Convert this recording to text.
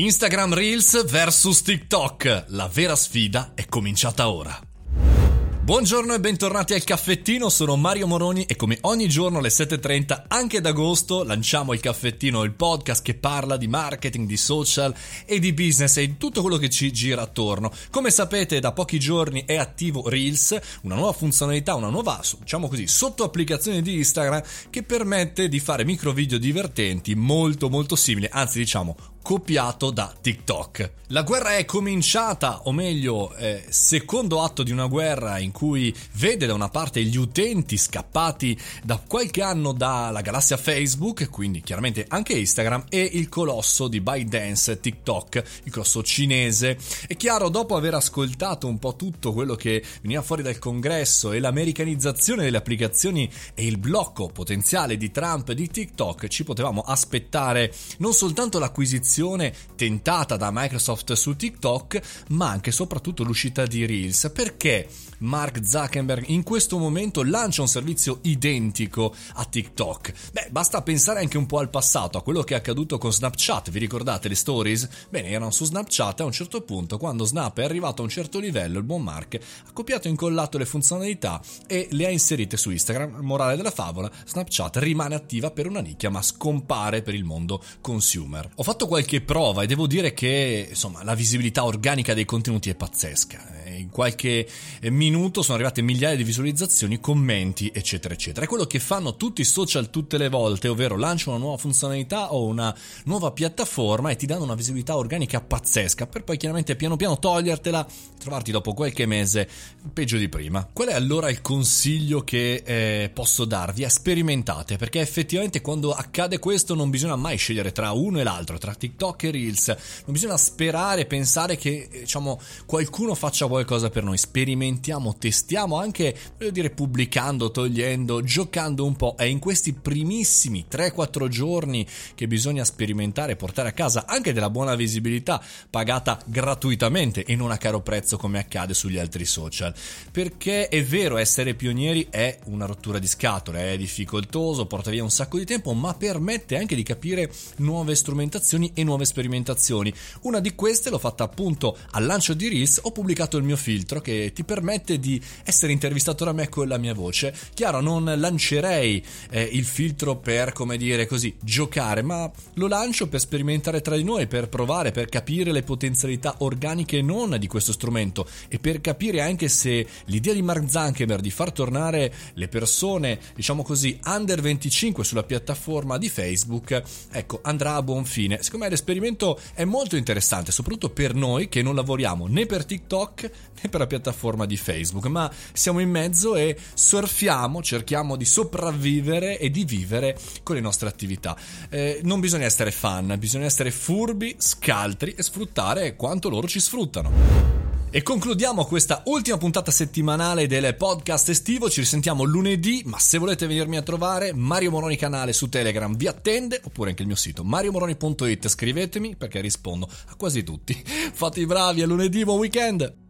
Instagram Reels vs TikTok. La vera sfida è cominciata ora. Buongiorno e bentornati al caffettino, sono Mario Moroni e come ogni giorno alle 7.30 anche ad agosto lanciamo il caffettino, il podcast che parla di marketing, di social e di business e di tutto quello che ci gira attorno. Come sapete da pochi giorni è attivo Reels, una nuova funzionalità, una nuova diciamo così sotto applicazione di Instagram che permette di fare micro video divertenti molto molto simili, anzi diciamo copiato da TikTok. La guerra è cominciata, o meglio, eh, secondo atto di una guerra in cui vede da una parte gli utenti scappati da qualche anno dalla galassia Facebook, quindi chiaramente anche Instagram, e il colosso di ByteDance TikTok, il colosso cinese. È chiaro, dopo aver ascoltato un po' tutto quello che veniva fuori dal congresso e l'americanizzazione delle applicazioni e il blocco potenziale di Trump di TikTok, ci potevamo aspettare non soltanto l'acquisizione tentata da Microsoft su TikTok, ma anche e soprattutto l'uscita di Reels. Perché Mark Zuckerberg in questo momento lancia un servizio identico a TikTok? Beh, basta pensare anche un po' al passato, a quello che è accaduto con Snapchat. Vi ricordate le stories? Bene, erano su Snapchat a un certo punto, quando Snap è arrivato a un certo livello, il buon Mark ha copiato e incollato le funzionalità e le ha inserite su Instagram. Morale della favola, Snapchat rimane attiva per una nicchia ma scompare per il mondo consumer. Ho fatto qualche qualche prova e devo dire che insomma la visibilità organica dei contenuti è pazzesca in qualche minuto sono arrivate migliaia di visualizzazioni, commenti, eccetera, eccetera. È quello che fanno tutti i social tutte le volte, ovvero lanciano una nuova funzionalità o una nuova piattaforma e ti danno una visibilità organica pazzesca, per poi chiaramente piano piano togliertela e trovarti dopo qualche mese peggio di prima. Qual è allora il consiglio che eh, posso darvi? Sperimentate, perché effettivamente quando accade questo non bisogna mai scegliere tra uno e l'altro, tra TikTok e Reels, non bisogna sperare, pensare che diciamo qualcuno faccia qualcosa qualcosa per noi, sperimentiamo, testiamo anche, voglio dire, pubblicando, togliendo, giocando un po'. È in questi primissimi 3-4 giorni che bisogna sperimentare, portare a casa anche della buona visibilità pagata gratuitamente e non a caro prezzo come accade sugli altri social. Perché è vero, essere pionieri è una rottura di scatole, è difficoltoso, porta via un sacco di tempo, ma permette anche di capire nuove strumentazioni e nuove sperimentazioni. Una di queste l'ho fatta appunto al lancio di Reels, ho pubblicato il mio filtro che ti permette di essere intervistato da me con la mia voce. Chiaro, non lancerei eh, il filtro per, come dire così, giocare, ma lo lancio per sperimentare tra di noi, per provare, per capire le potenzialità organiche e non di questo strumento e per capire anche se l'idea di Mark Zuckerberg di far tornare le persone, diciamo così, under 25 sulla piattaforma di Facebook, ecco, andrà a buon fine. Secondo me l'esperimento è molto interessante, soprattutto per noi che non lavoriamo né per TikTok né per la piattaforma di Facebook, ma siamo in mezzo e surfiamo, cerchiamo di sopravvivere e di vivere con le nostre attività. Eh, non bisogna essere fan, bisogna essere furbi, scaltri e sfruttare quanto loro ci sfruttano. E concludiamo questa ultima puntata settimanale del podcast estivo. Ci risentiamo lunedì. Ma se volete venirmi a trovare, Mario Moroni canale su Telegram vi attende, oppure anche il mio sito mariomoroni.it. Scrivetemi perché rispondo a quasi tutti. Fate i bravi, a lunedì, buon weekend!